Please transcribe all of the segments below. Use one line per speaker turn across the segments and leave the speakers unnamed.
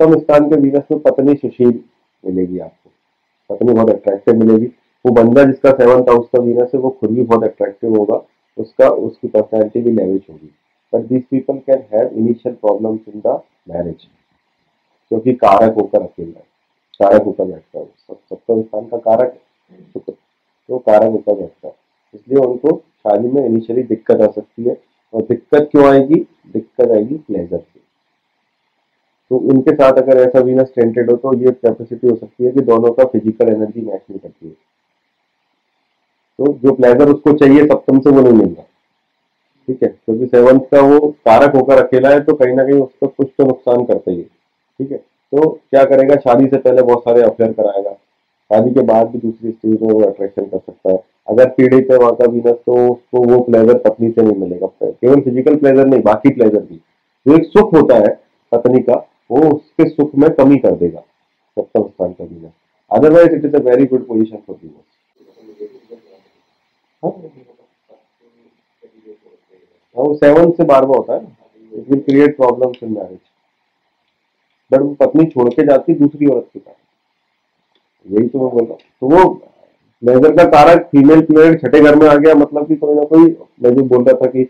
सप्तम स्थान के वीनस में पत्नी सुशील मिलेगी आपको। पत्नी बहुत अट्रैक्टिव मिलेगी। वो बंदा जिसका सेवंथ हाउस का वीनस है, वो खुद भी बहुत अट्रैक्टिव होगा। उसका, उसकी पर्सनैलिटी भी लेविश होगी। But this people can have initial problems in the marriage क्योंकि कारक होकर अकेला है। कारक होकर बैठता है सप्तम स्थान का कारक शुक्र तो कारक होकर बैठता है। इसलिए उनको शादी में इनिशियली दिक्कत आ सकती है। और दिक्कत क्यों आएगी? दिक्कत आएगी प्लेजर तो उनके साथ अगर ऐसा वीनस टेंटेड हो तो ये कैपेसिटी हो सकती है कि दोनों का फ़िज़िकल एनर्जी मैच नहीं करती है। तो जो प्लेजर उसको चाहिए सप्तम से वो नहीं मिल रहा ठीक है? क्योंकि सेवंथ का वो कारक होकर अकेला है तो कहीं ना कहीं उसका कुछ तो नुकसान करता ही है। ठीक है? तो क्या करेगा? शादी से पहले बहुत सारे अफेयर कराएगा। शादी के बाद भी दूसरी स्टेज में वो अट्रैक्शन कर सकता है। अगर पीड़ित है वहाँ का वीनस तो उसको वो प्लेजर पत्नी से नहीं मिलेगा। केवल फ़िज़िकल प्लेजर नहीं, बाकी प्लेजर भी। जो एक सुख होता है पत्नी का वो उसके सुख में कमी कर देगा सप्तम स्थान का Venus otherwise it is a very good position for Venus वो सेवन से बारहवा होता है it will create problems in marriage but वो पत्नी छोड़ के जाती दूसरी औरत के कारण यही तो मैं बोल रहा हूँ। तो वो लेजर का कारक फीमेल प्लेयर छठे घर में आ गया मतलब कि कोई ना कोई, मैं जो बोल रहा था कि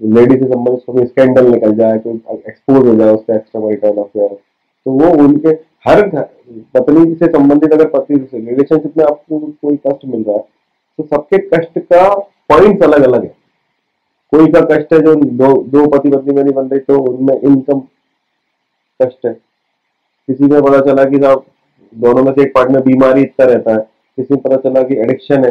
लेडी से संबंधित कोई स्कैंडल निकल जाए, कोई एक्सपोज हो जाए उसका एक्स्ट्रा वाइटल अफेयर तो वो उनके, हर पत्नी से संबंधित अगर पति से रिलेशनशिप में आपको कोई कष्ट मिल रहा है तो सबके कष्ट का पॉइंट्स अलग अलग है। कोई का कष्ट है जो दो दो पति पत्नी में नहीं बन रही तो उनमें इनकम कष्ट है। किसी में पता चला कि साहब, दोनों में से एक पार्ट में बीमारी इतना रहता है, किसी में पता चला कि एडिक्शन है,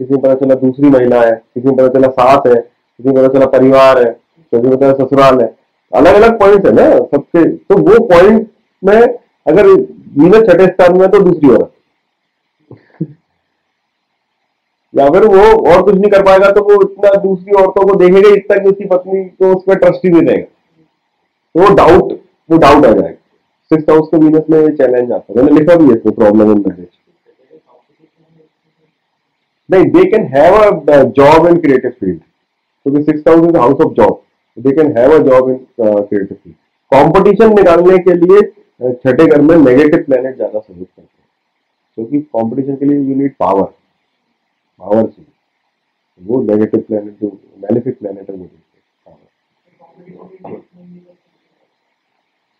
किसी में पता चला दूसरी महिला है, किसी में पता चला सास है किसी पता चला परिवार है किसी चला ससुराल है। अलग अलग पॉइंट है ना, सबसे तो वो पॉइंट में अगर वीनस छठे स्थान में तो दूसरी औरत या फिर वो और कुछ नहीं कर पाएगा तो वो इतना दूसरी औरतों को देखेगा इतना कि उसकी पत्नी को उस पर ट्रस्ट ही नहीं रहेगा। तो वो डाउट वो डाउट आ जाएगा। सिक्स हाउस के वीनस में चैलेंज आता है। मैंने लिखा भी है इसमें प्रॉब्लम इन मैरिज नहीं they can have a job in creative field क्योंकि six house is house of job they can have a job in creative field competition निकालने के लिए uh, छठे घर में नेगेटिव प्लेनेट ज़्यादा सहयोग करते हैं। क्योंकि कंपटीशन के लिए यू नीड पावर पावर चाहिए वो नेगेटिव प्लेनेट जो बेनिफिट प्लेनेट है वो देखते हैं।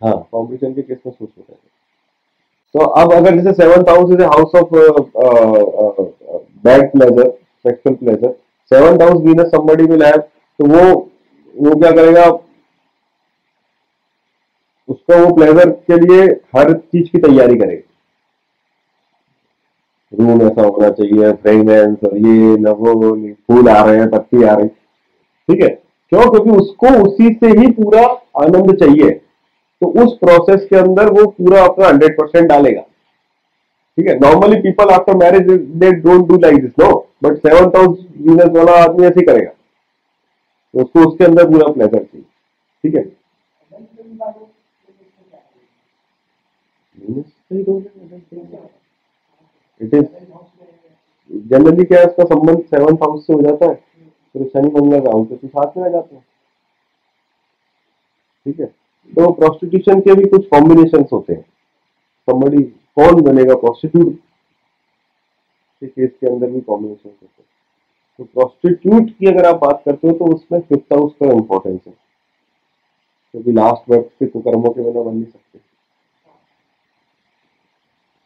हाँ कॉम्पिटिशन के केस में सोच होता है। तो अब अगर जैसे seventh house is house of bad pleasure sexual pleasure seventh house Venus somebody will have तो वो वो क्या करेगा? उसका वो प्लेजर के लिए हर चीज़ की तैयारी करेगा। रूम ऐसा होना चाहिए फ्रेगनेंस और ये न फूल आ रहे हैं, पत्ती आ रही। ठीक है? क्यों? क्योंकि उसको उसी से ही पूरा आनंद चाहिए। तो उस प्रोसेस के अंदर वो पूरा अपना हंड्रेड परसेंट डालेगा। ठीक है? Normally people after marriage they don't do like this no but seven house Venus वाला आदमी ऐसे करेगा। तो उसको उसके अंदर पूरा प्लेजर चाहिए। ठीक है? इट इज़ जनरली क्या है, उसका संबंध सेवन हाउस से हो जाता है। फिर शनि मंगल के तो साथ में आ जाते हैं। ठीक है? तो प्रोस्टिट्यूशन के भी कुछ कॉम्बिनेशन होते हैं। समबड़ी कौन बनेगा? प्रोस्टिट्यूट के केस के अंदर भी कॉम्बिनेशन होते हैं। तो प्रोस्टिट्यूट की अगर आप बात करते हो तो उसमें फिफ्थ हाउस का इंपॉर्टेंस है। क्योंकि लास्ट बर्थ के कुकर्मों के बिना बन नहीं सकते।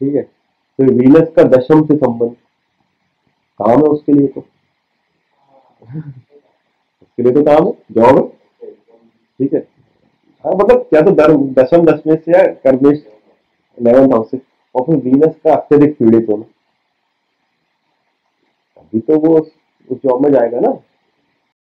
ठीक है? तो वीनस का दशम से संबंध। काम है उसके लिए तो। उसके लिए तो काम है। जॉब है। ठीक है? हाँ मतलब क्या तो दशम दशमें से या कर्मेश इलेवन हाउस से। और फिर वीनस का अत्यधिक पीड़ित होना। अभी तो वो उस जॉब में जाएगा ना?